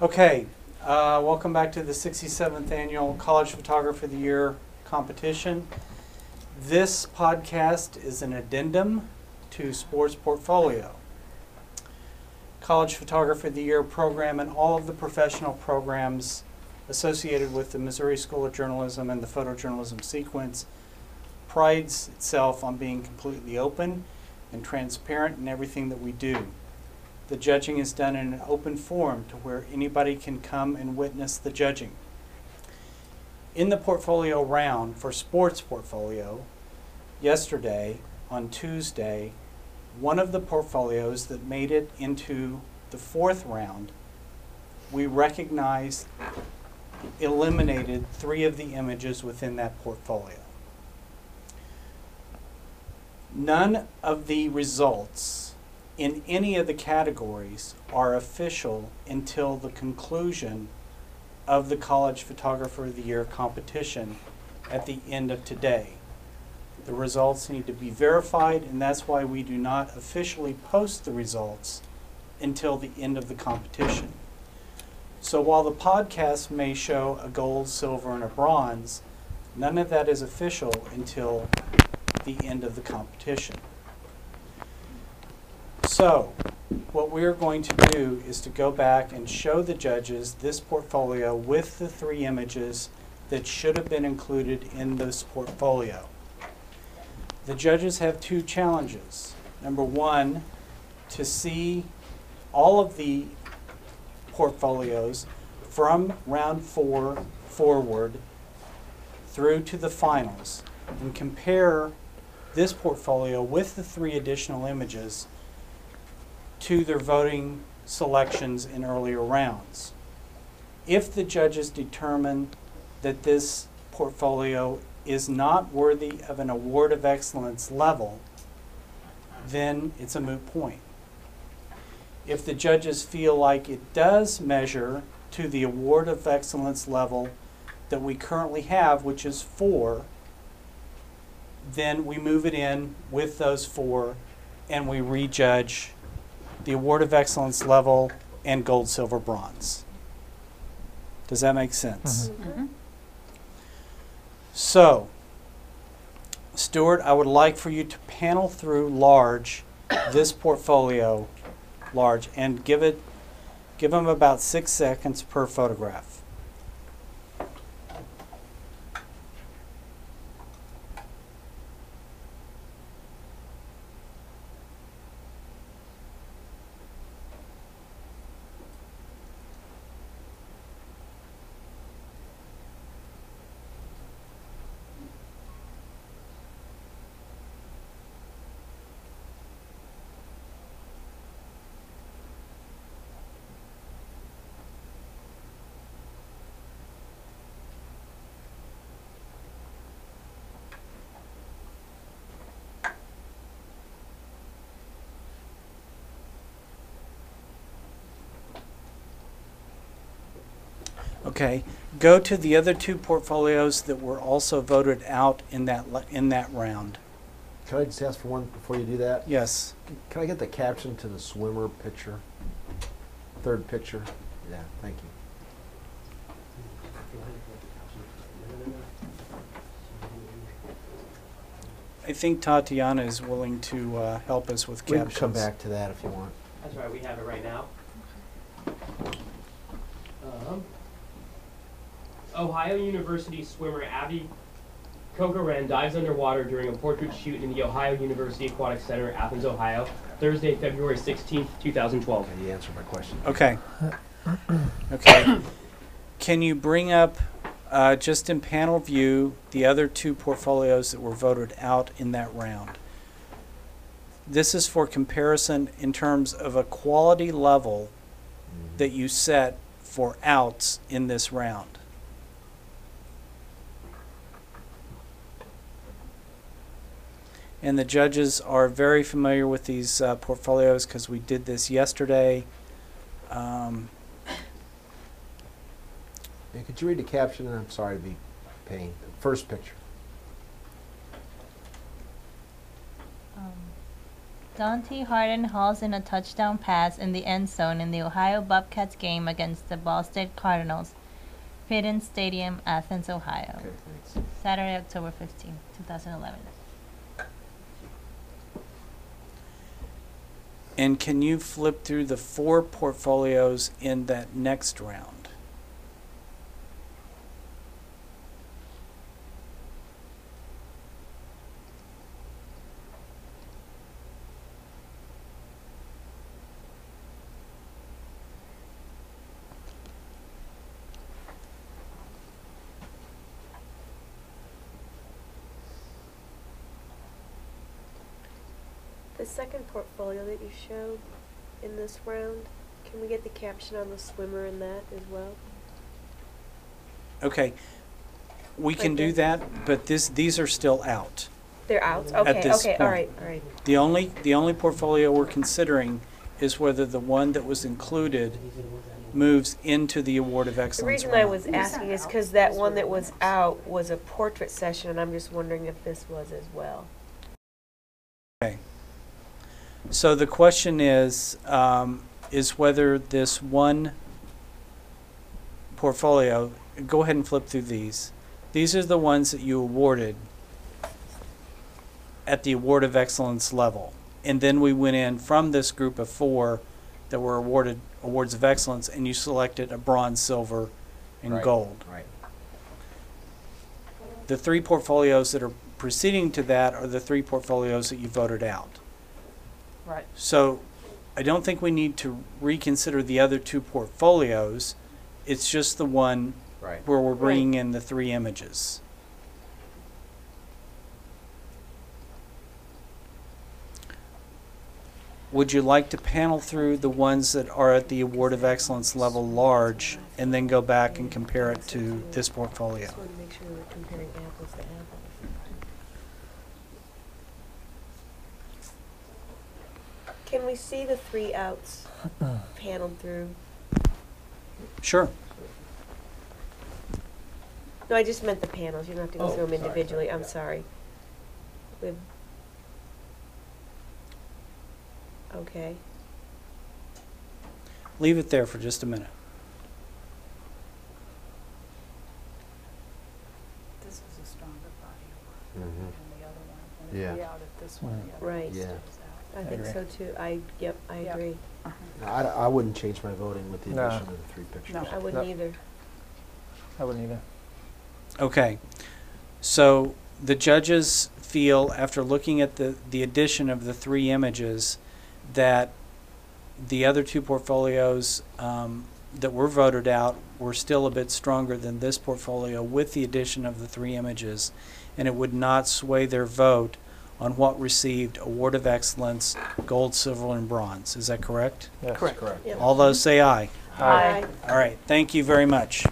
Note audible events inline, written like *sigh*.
Okay, uh, welcome back to the 67th Annual College Photographer of the Year competition. This podcast is an addendum to Sports Portfolio. College Photographer of the Year program and all of the professional programs associated with the Missouri School of Journalism and the photojournalism sequence prides itself on being completely open and transparent in everything that we do. The judging is done in an open forum to where anybody can come and witness the judging. In the portfolio round for sports portfolio, yesterday on Tuesday, one of the portfolios that made it into the fourth round, we recognized, eliminated three of the images within that portfolio. None of the results in any of the categories are official until the conclusion of the College Photographer of the Year competition at the end of today. The results need to be verified, and that's why we do not officially post the results until the end of the competition. So while the podcast may show a gold, silver, and a bronze, none of that is official until the end of the competition. So, what we're going to do is to go back and show the judges this portfolio with the three images that should have been included in this portfolio. The judges have two challenges. Number one, to see all of the portfolios from round four forward through to the finals and compare this portfolio with the three additional images to their voting selections in earlier rounds. If the judges determine that this portfolio is not worthy of an award of excellence level, then it's a moot point. If the judges feel like it does measure to the award of excellence level that we currently have, which is four, then we move it in with those four and we rejudge the award of excellence level and gold, silver, bronze. Does that make sense? Mm-hmm. So, Stuart, I would like for you to panel through large this portfolio large and give it give them about 6 seconds per photograph. Okay, go to the other two portfolios that were also voted out in that le- in that round. Can I just ask for one before you do that? Yes. Can I get the caption to the swimmer picture? Third picture? Yeah, thank you. I think Tatiana is willing to uh, help us with We captions. can come back to that if you want. That's right, we have it right now. Um, Ohio University swimmer Abby Kokoren dives underwater during a portrait shoot in the Ohio University Aquatic Center, Athens, Ohio, Thursday, February 16th, 2012. And you answered my question. Okay. *coughs* Okay. Can you bring up, uh, just in panel view, the other two portfolios that were voted out in that round? This is for comparison in terms of a quality level that you set for outs in this round. And the judges are very familiar with these uh, portfolios because we did this yesterday. Um, Yeah, could you read the caption? I'm sorry to be a pain. First picture. Um, Donte Harden hauls in a touchdown pass in the end zone in the Ohio Bobcats game against the Ball State Cardinals, Pittman Stadium, Athens, Ohio. Okay, thanks. Saturday, October 15, 2011. And can you flip through the four portfolios in that next round? The second portfolio that you showed in this round, can we get the caption on the swimmer in that as well? Okay, we can do that, but this, these are still out. They're out? At Okay, this okay, all point. right, all right. The only, the only portfolio we're considering is whether the one that was included moves into the award of excellence. The excellence reason I round. was asking is because that one that was out was a portrait session, and I'm just wondering if this was as well. Okay. So the question is, um, is whether this one portfolio, go ahead and flip through these. These are the ones that you awarded at the award of excellence level. And then we went in from this group of four that were awarded awards of excellence and you selected a bronze, silver, and Right. gold. Right. The three portfolios that are preceding to that are the three portfolios that you voted out. Right. So I don't think we need to reconsider the other two portfolios. It's just the one Right. where we're bringing in the three images. Would you like to panel through the ones that are at the Award of Excellence level large and then go back and compare it to this portfolio? Just wanted to make sure we were comparing apples. Can we see the three outs *clears throat* paneled through? Sure. No, I just meant the panels, you don't have to go Oh, through them sorry, individually, sorry, I'm yeah. sorry. With. Okay, Leave it there for just a minute. This was a stronger body of work Mhm. than the other one. And if Yeah. we outed this one, the other Right. Yeah. stays out. I think agree. so too, I, yep, I Yep. agree, Uh-huh. No, I, d- I wouldn't change my voting with the No. addition of the three pictures. No. I wouldn't No. either. I wouldn't either. Okay. So the judges feel, after looking at the, the addition of the three images, that the other two portfolios um, that were voted out were still a bit stronger than this portfolio with the addition of the three images, and it would not sway their vote on what received Award of Excellence, Gold, Silver, and Bronze. Is that correct? Yes. Correct. Correct. Yep. All those say aye. Aye. All right. Thank you very much.